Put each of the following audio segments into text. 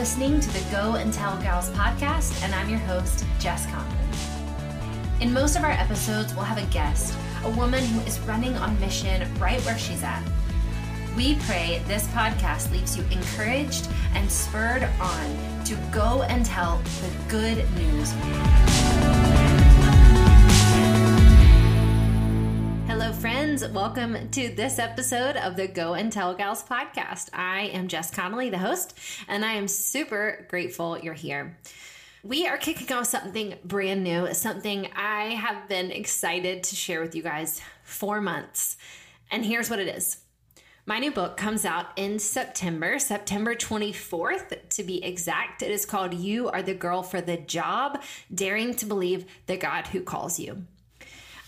listening to the Go and Tell Gals podcast, and I'm your host, Jess Connolly. In most of our episodes, we'll have a guest, a woman who is running on mission right where she's at. We pray this podcast leaves you encouraged and spurred on to go and tell the good news. Welcome to this episode of the Go and Tell Gals podcast. I am Jess Connolly, the host, and I am super grateful you're here. We are kicking off something brand new, something I have been excited to share with you guys for months. And here's what it is. My new book comes out in September, September 24th to be exact. It is called You Are the Girl for the Job Daring to Believe the God Who Calls You.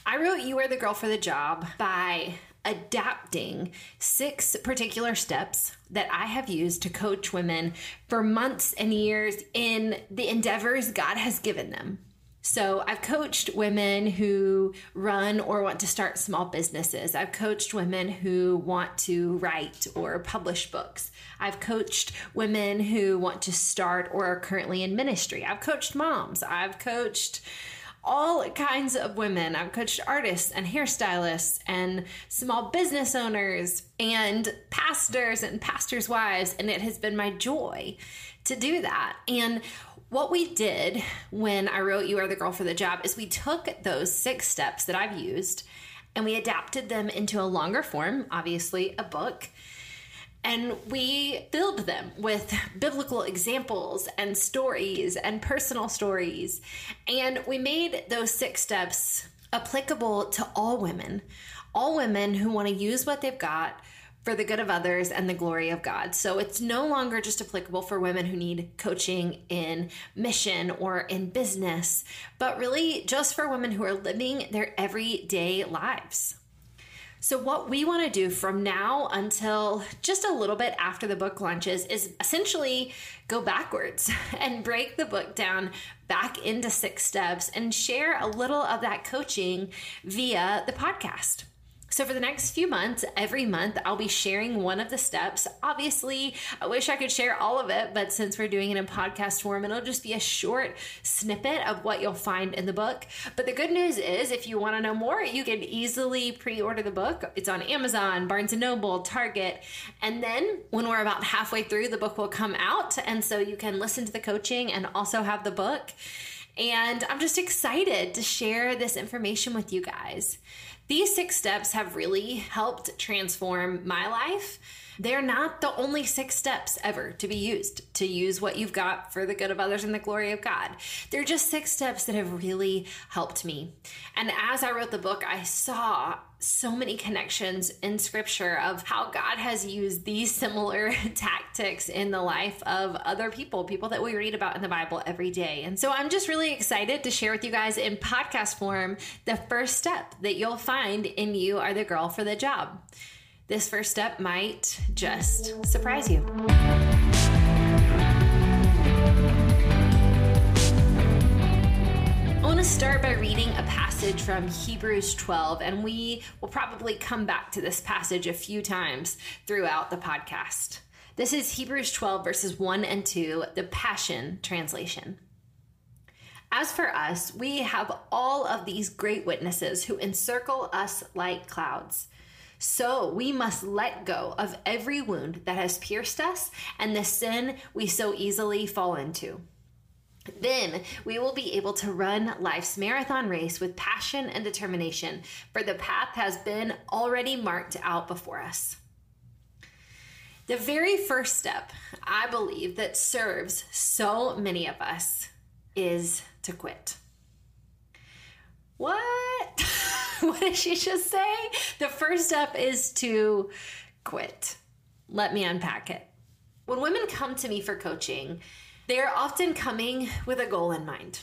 I wrote You Are the Girl for the Job by adapting six particular steps that I have used to coach women for months and years in the endeavors God has given them. So, I've coached women who run or want to start small businesses. I've coached women who want to write or publish books. I've coached women who want to start or are currently in ministry. I've coached moms. I've coached all kinds of women. I've coached artists and hairstylists and small business owners and pastors and pastors' wives, and it has been my joy to do that. And what we did when I wrote You Are the Girl for the Job is we took those six steps that I've used and we adapted them into a longer form, obviously, a book and we filled them with biblical examples and stories and personal stories. And we made those six steps applicable to all women, all women who want to use what they've got for the good of others and the glory of God. So it's no longer just applicable for women who need coaching in mission or in business, but really just for women who are living their everyday lives. So, what we want to do from now until just a little bit after the book launches is essentially go backwards and break the book down back into six steps and share a little of that coaching via the podcast. So, for the next few months, every month, I'll be sharing one of the steps. Obviously, I wish I could share all of it, but since we're doing it in podcast form, it'll just be a short snippet of what you'll find in the book. But the good news is, if you want to know more, you can easily pre order the book. It's on Amazon, Barnes and Noble, Target. And then when we're about halfway through, the book will come out. And so you can listen to the coaching and also have the book. And I'm just excited to share this information with you guys. These six steps have really helped transform my life. They're not the only six steps ever to be used to use what you've got for the good of others and the glory of God. They're just six steps that have really helped me. And as I wrote the book, I saw so many connections in scripture of how God has used these similar tactics in the life of other people, people that we read about in the Bible every day. And so I'm just really excited to share with you guys in podcast form the first step that you'll find in You Are the Girl for the Job. This first step might just surprise you. To start by reading a passage from Hebrews 12, and we will probably come back to this passage a few times throughout the podcast. This is Hebrews 12, verses 1 and 2, the Passion Translation. As for us, we have all of these great witnesses who encircle us like clouds. So we must let go of every wound that has pierced us and the sin we so easily fall into. Then we will be able to run life's marathon race with passion and determination, for the path has been already marked out before us. The very first step, I believe, that serves so many of us is to quit. What? what did she just say? The first step is to quit. Let me unpack it. When women come to me for coaching, they are often coming with a goal in mind,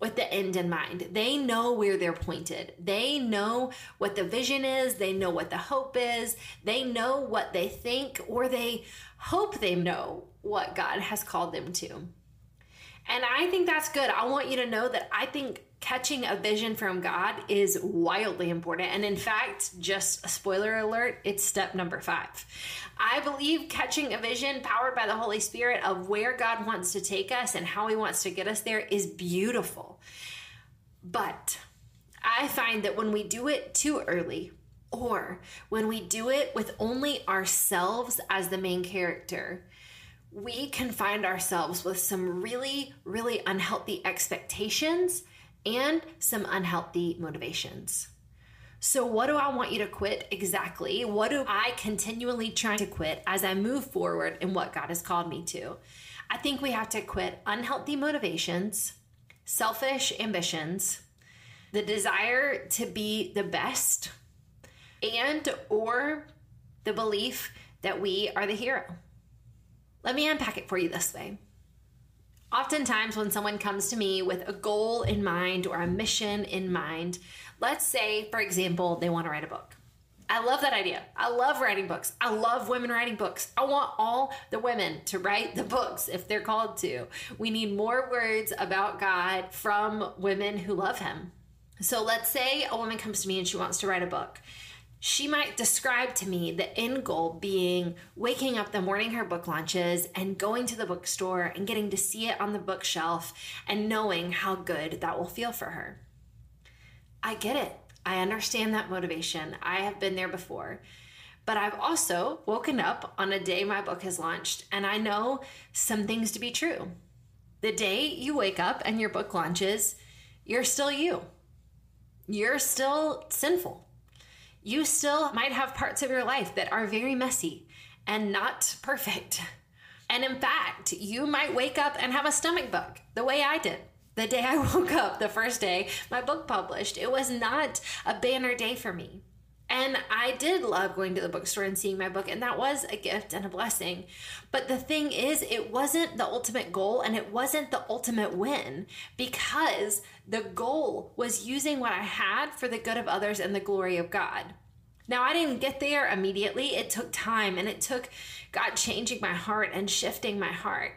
with the end in mind. They know where they're pointed. They know what the vision is. They know what the hope is. They know what they think, or they hope they know what God has called them to. And I think that's good. I want you to know that I think catching a vision from God is wildly important. And in fact, just a spoiler alert, it's step number five. I believe catching a vision powered by the Holy Spirit of where God wants to take us and how He wants to get us there is beautiful. But I find that when we do it too early, or when we do it with only ourselves as the main character, we can find ourselves with some really, really unhealthy expectations and some unhealthy motivations. So, what do I want you to quit exactly? What do I continually try to quit as I move forward in what God has called me to? I think we have to quit unhealthy motivations, selfish ambitions, the desire to be the best, and or the belief that we are the hero. Let me unpack it for you this way. Oftentimes, when someone comes to me with a goal in mind or a mission in mind, let's say, for example, they want to write a book. I love that idea. I love writing books. I love women writing books. I want all the women to write the books if they're called to. We need more words about God from women who love Him. So let's say a woman comes to me and she wants to write a book she might describe to me the end goal being waking up the morning her book launches and going to the bookstore and getting to see it on the bookshelf and knowing how good that will feel for her. I get it. I understand that motivation. I have been there before. But I've also woken up on a day my book has launched and I know some things to be true. The day you wake up and your book launches, you're still you. You're still sinful you still might have parts of your life that are very messy and not perfect. And in fact, you might wake up and have a stomach bug the way I did. The day I woke up, the first day my book published, it was not a banner day for me. And I did love going to the bookstore and seeing my book, and that was a gift and a blessing. But the thing is, it wasn't the ultimate goal and it wasn't the ultimate win because the goal was using what I had for the good of others and the glory of God. Now, I didn't get there immediately. It took time and it took God changing my heart and shifting my heart.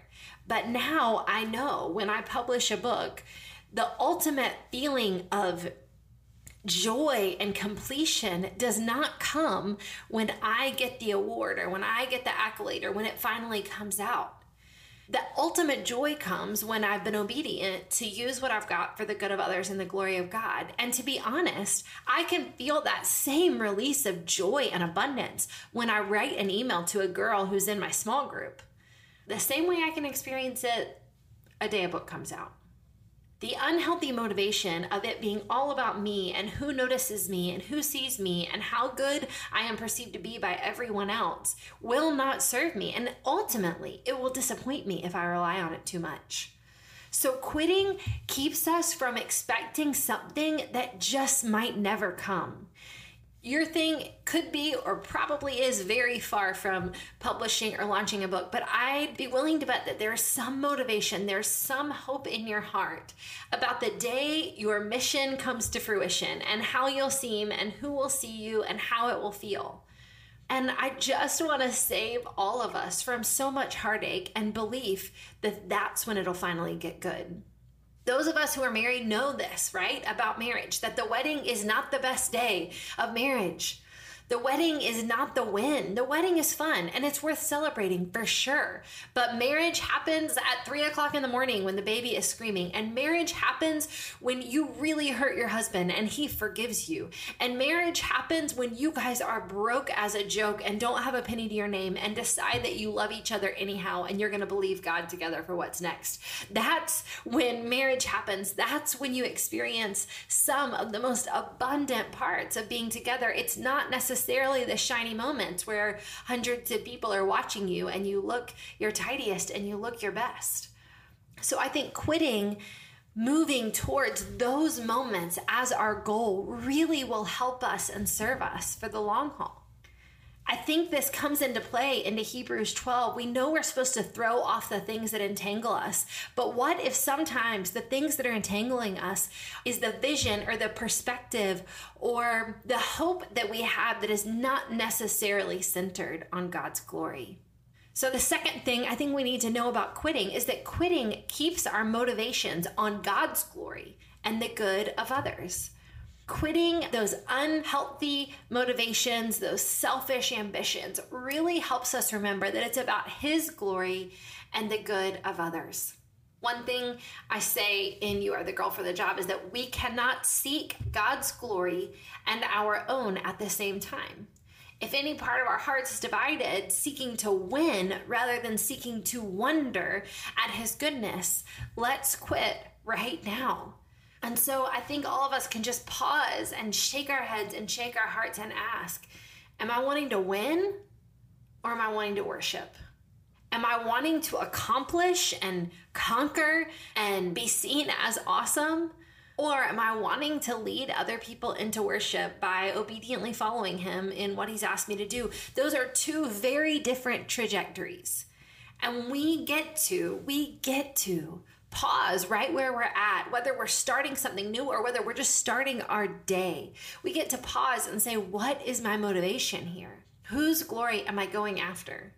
But now I know when I publish a book, the ultimate feeling of joy and completion does not come when I get the award or when I get the accolade or when it finally comes out. The ultimate joy comes when I've been obedient to use what I've got for the good of others and the glory of God. And to be honest, I can feel that same release of joy and abundance when I write an email to a girl who's in my small group. The same way I can experience it a day a book comes out. The unhealthy motivation of it being all about me and who notices me and who sees me and how good I am perceived to be by everyone else will not serve me. And ultimately, it will disappoint me if I rely on it too much. So, quitting keeps us from expecting something that just might never come your thing could be or probably is very far from publishing or launching a book, but I'd be willing to bet that there's some motivation, there's some hope in your heart about the day your mission comes to fruition and how you'll seem and who will see you and how it will feel. And I just want to save all of us from so much heartache and belief that that's when it'll finally get good. Those of us who are married know this, right? About marriage, that the wedding is not the best day of marriage. The wedding is not the win. The wedding is fun and it's worth celebrating for sure. But marriage happens at three o'clock in the morning when the baby is screaming. And marriage happens when you really hurt your husband and he forgives you. And marriage happens when you guys are broke as a joke and don't have a penny to your name and decide that you love each other anyhow and you're going to believe God together for what's next. That's when marriage happens. That's when you experience some of the most abundant parts of being together. It's not necessarily necessarily the shiny moments where hundreds of people are watching you and you look your tidiest and you look your best. So I think quitting moving towards those moments as our goal really will help us and serve us for the long haul. I think this comes into play into Hebrews 12. We know we're supposed to throw off the things that entangle us, but what if sometimes the things that are entangling us is the vision or the perspective or the hope that we have that is not necessarily centered on God's glory? So, the second thing I think we need to know about quitting is that quitting keeps our motivations on God's glory and the good of others. Quitting those unhealthy motivations, those selfish ambitions, really helps us remember that it's about His glory and the good of others. One thing I say in You Are the Girl for the Job is that we cannot seek God's glory and our own at the same time. If any part of our hearts is divided, seeking to win rather than seeking to wonder at His goodness, let's quit right now. And so I think all of us can just pause and shake our heads and shake our hearts and ask Am I wanting to win or am I wanting to worship? Am I wanting to accomplish and conquer and be seen as awesome? Or am I wanting to lead other people into worship by obediently following him in what he's asked me to do? Those are two very different trajectories. And we get to, we get to pause right where we're at, whether we're starting something new or whether we're just starting our day. We get to pause and say, what is my motivation here? Whose glory am I going after?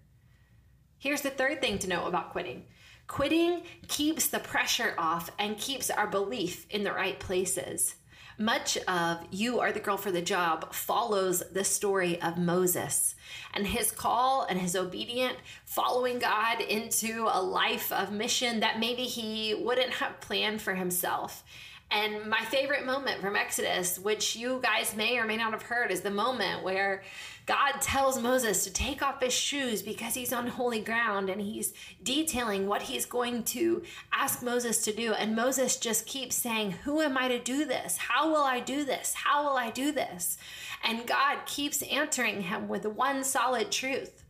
Here's the third thing to know about quitting quitting keeps the pressure off and keeps our belief in the right places. Much of You Are the Girl for the Job follows the story of Moses and his call and his obedient following God into a life of mission that maybe he wouldn't have planned for himself. And my favorite moment from Exodus, which you guys may or may not have heard, is the moment where God tells Moses to take off his shoes because he's on holy ground and he's detailing what he's going to ask Moses to do. And Moses just keeps saying, Who am I to do this? How will I do this? How will I do this? And God keeps answering him with one solid truth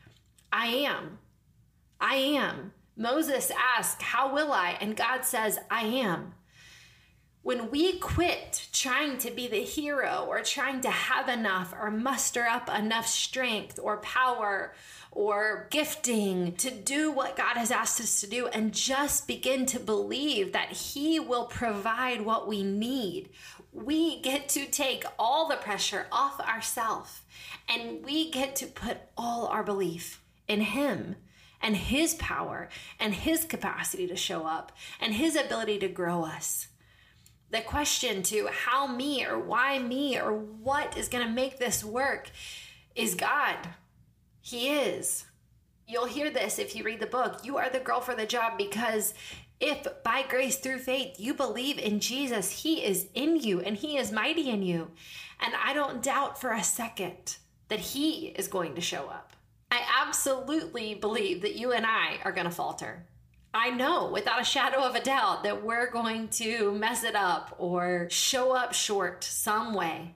I am. I am. Moses asks, How will I? And God says, I am. When we quit trying to be the hero or trying to have enough or muster up enough strength or power or gifting to do what God has asked us to do and just begin to believe that He will provide what we need, we get to take all the pressure off ourselves and we get to put all our belief in Him and His power and His capacity to show up and His ability to grow us the question to how me or why me or what is going to make this work is God. He is. You'll hear this if you read the book. You are the girl for the job because if by grace through faith you believe in Jesus, He is in you and He is mighty in you. And I don't doubt for a second that He is going to show up. I absolutely believe that you and I are going to falter. I know without a shadow of a doubt that we're going to mess it up or show up short some way.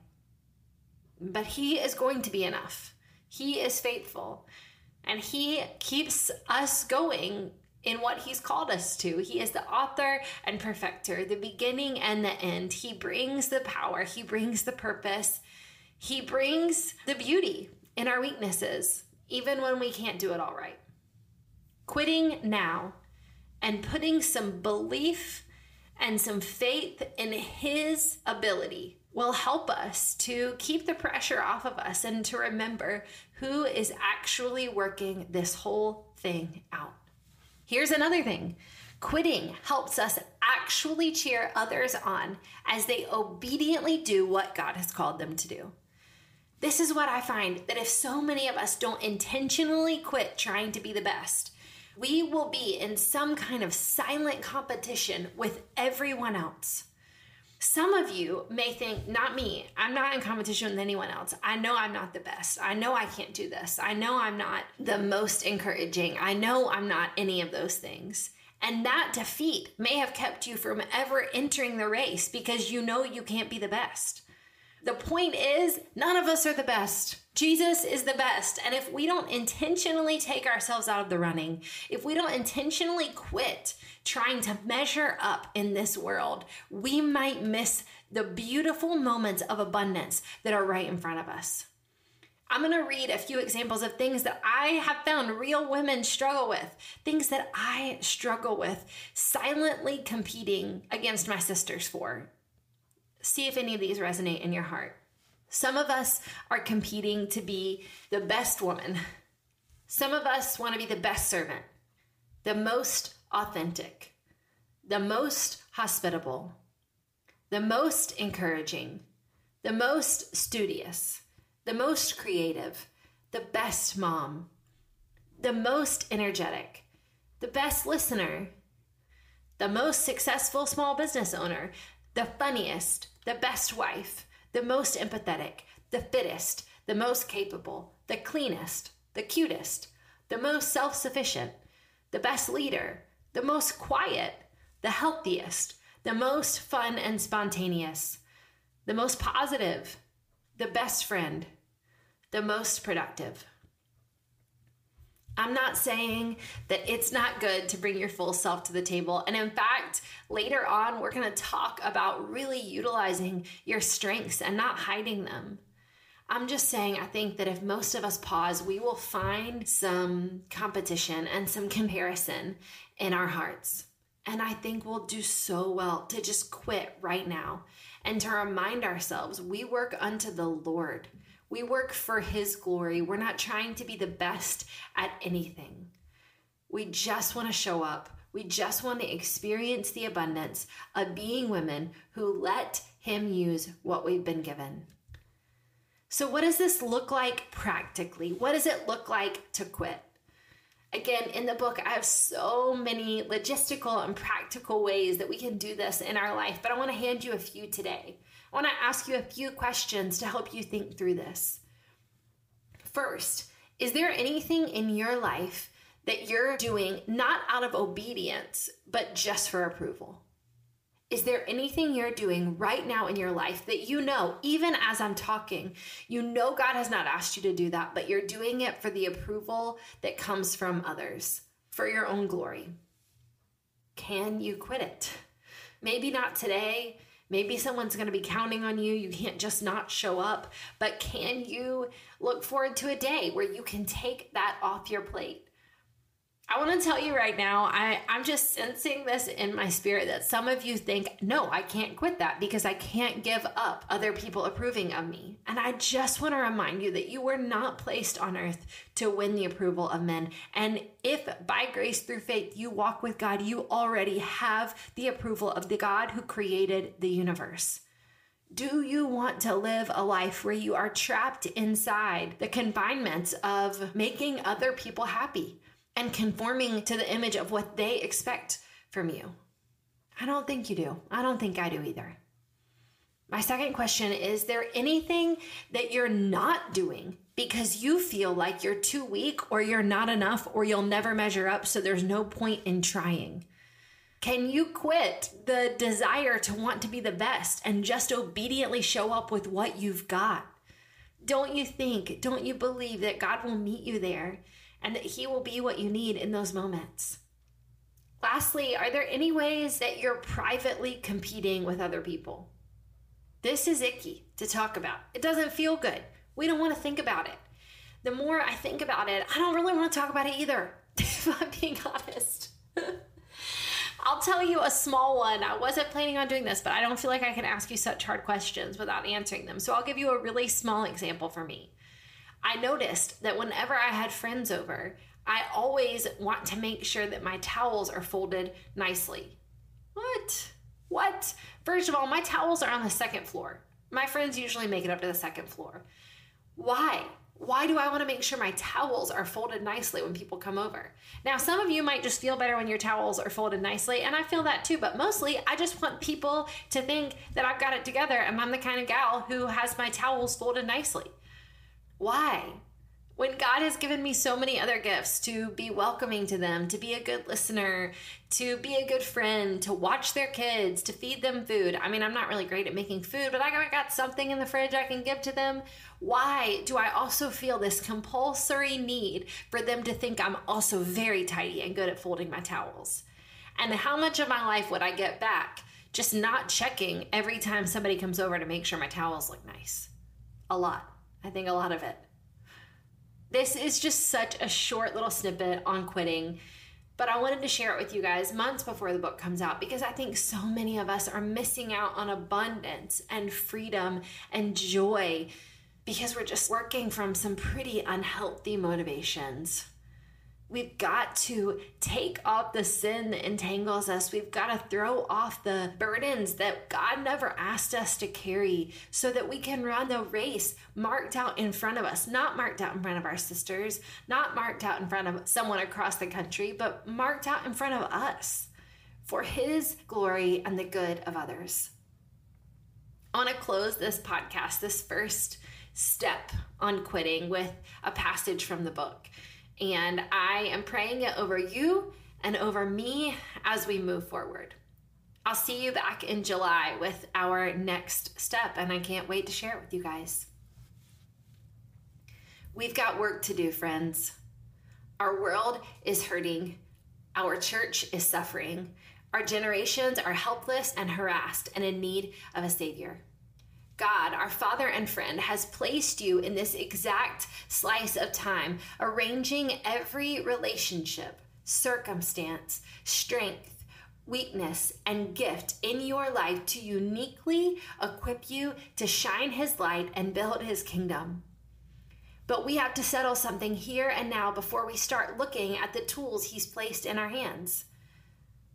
But He is going to be enough. He is faithful and He keeps us going in what He's called us to. He is the author and perfecter, the beginning and the end. He brings the power, He brings the purpose, He brings the beauty in our weaknesses, even when we can't do it all right. Quitting now and putting some belief and some faith in His ability will help us to keep the pressure off of us and to remember who is actually working this whole thing out. Here's another thing quitting helps us actually cheer others on as they obediently do what God has called them to do. This is what I find that if so many of us don't intentionally quit trying to be the best, we will be in some kind of silent competition with everyone else. Some of you may think, not me, I'm not in competition with anyone else. I know I'm not the best. I know I can't do this. I know I'm not the most encouraging. I know I'm not any of those things. And that defeat may have kept you from ever entering the race because you know you can't be the best. The point is, none of us are the best. Jesus is the best. And if we don't intentionally take ourselves out of the running, if we don't intentionally quit trying to measure up in this world, we might miss the beautiful moments of abundance that are right in front of us. I'm going to read a few examples of things that I have found real women struggle with, things that I struggle with, silently competing against my sisters for see if any of these resonate in your heart. Some of us are competing to be the best woman, Some of us want to be the best servant, the most authentic, the most hospitable, the most encouraging, the most studious, the most creative, the best mom, the most energetic, the best listener, the most successful small business owner, the funniest, the best wife, the most empathetic, the fittest, the most capable, the cleanest, the cutest, the most self sufficient, the best leader, the most quiet, the healthiest, the most fun and spontaneous, the most positive, the best friend, the most productive. I'm not saying that it's not good to bring your full self to the table. And in fact, later on, we're going to talk about really utilizing your strengths and not hiding them. I'm just saying, I think that if most of us pause, we will find some competition and some comparison in our hearts. And I think we'll do so well to just quit right now and to remind ourselves we work unto the Lord. We work for His glory. We're not trying to be the best at anything. We just want to show up. We just want to experience the abundance of being women who let Him use what we've been given. So, what does this look like practically? What does it look like to quit? Again, in the book, I have so many logistical and practical ways that we can do this in our life, but I want to hand you a few today. I want to ask you a few questions to help you think through this. First, is there anything in your life that you're doing not out of obedience, but just for approval? Is there anything you're doing right now in your life that you know, even as I'm talking, you know God has not asked you to do that, but you're doing it for the approval that comes from others, for your own glory? Can you quit it? Maybe not today. Maybe someone's going to be counting on you. You can't just not show up. But can you look forward to a day where you can take that off your plate? I want to tell you right now, I, I'm just sensing this in my spirit that some of you think, no, I can't quit that because I can't give up other people approving of me. And I just want to remind you that you were not placed on earth to win the approval of men. And if by grace through faith you walk with God, you already have the approval of the God who created the universe. Do you want to live a life where you are trapped inside the confinements of making other people happy? And conforming to the image of what they expect from you? I don't think you do. I don't think I do either. My second question is there anything that you're not doing because you feel like you're too weak or you're not enough or you'll never measure up, so there's no point in trying? Can you quit the desire to want to be the best and just obediently show up with what you've got? Don't you think, don't you believe that God will meet you there and that He will be what you need in those moments. Lastly, are there any ways that you're privately competing with other people? This is icky to talk about. It doesn't feel good. We don't want to think about it. The more I think about it, I don't really want to talk about it either, if I'm being honest. I'll tell you a small one. I wasn't planning on doing this, but I don't feel like I can ask you such hard questions without answering them. So I'll give you a really small example for me. I noticed that whenever I had friends over, I always want to make sure that my towels are folded nicely. What? What? First of all, my towels are on the second floor. My friends usually make it up to the second floor. Why? Why do I want to make sure my towels are folded nicely when people come over? Now, some of you might just feel better when your towels are folded nicely, and I feel that too, but mostly I just want people to think that I've got it together and I'm the kind of gal who has my towels folded nicely. Why? When God has given me so many other gifts to be welcoming to them, to be a good listener, to be a good friend, to watch their kids, to feed them food. I mean, I'm not really great at making food, but I got something in the fridge I can give to them. Why do I also feel this compulsory need for them to think I'm also very tidy and good at folding my towels? And how much of my life would I get back just not checking every time somebody comes over to make sure my towels look nice? A lot. I think a lot of it. This is just such a short little snippet on quitting, but I wanted to share it with you guys months before the book comes out because I think so many of us are missing out on abundance and freedom and joy because we're just working from some pretty unhealthy motivations. We've got to take off the sin that entangles us. We've got to throw off the burdens that God never asked us to carry so that we can run the race marked out in front of us, not marked out in front of our sisters, not marked out in front of someone across the country, but marked out in front of us for His glory and the good of others. I want to close this podcast, this first step on quitting, with a passage from the book. And I am praying it over you and over me as we move forward. I'll see you back in July with our next step, and I can't wait to share it with you guys. We've got work to do, friends. Our world is hurting, our church is suffering, our generations are helpless and harassed and in need of a Savior. God, our Father and friend, has placed you in this exact slice of time, arranging every relationship, circumstance, strength, weakness, and gift in your life to uniquely equip you to shine His light and build His kingdom. But we have to settle something here and now before we start looking at the tools He's placed in our hands.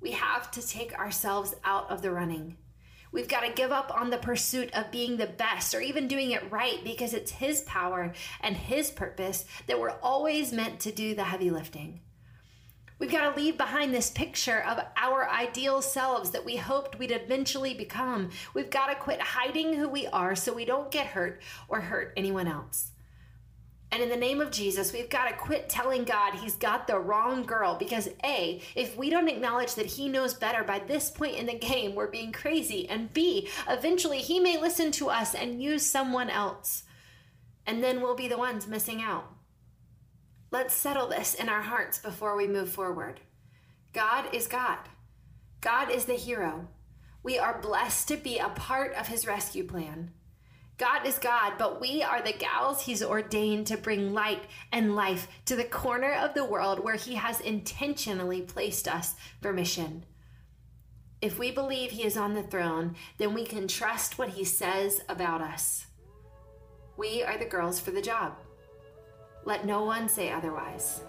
We have to take ourselves out of the running. We've got to give up on the pursuit of being the best or even doing it right because it's His power and His purpose that we're always meant to do the heavy lifting. We've got to leave behind this picture of our ideal selves that we hoped we'd eventually become. We've got to quit hiding who we are so we don't get hurt or hurt anyone else. And in the name of Jesus, we've got to quit telling God he's got the wrong girl because A, if we don't acknowledge that he knows better by this point in the game, we're being crazy. And B, eventually he may listen to us and use someone else. And then we'll be the ones missing out. Let's settle this in our hearts before we move forward. God is God. God is the hero. We are blessed to be a part of his rescue plan. God is God, but we are the gals He's ordained to bring light and life to the corner of the world where He has intentionally placed us for mission. If we believe He is on the throne, then we can trust what He says about us. We are the girls for the job. Let no one say otherwise,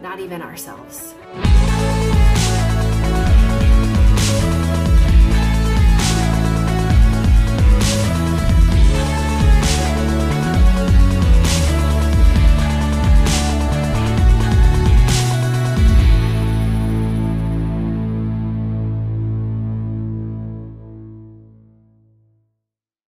not even ourselves.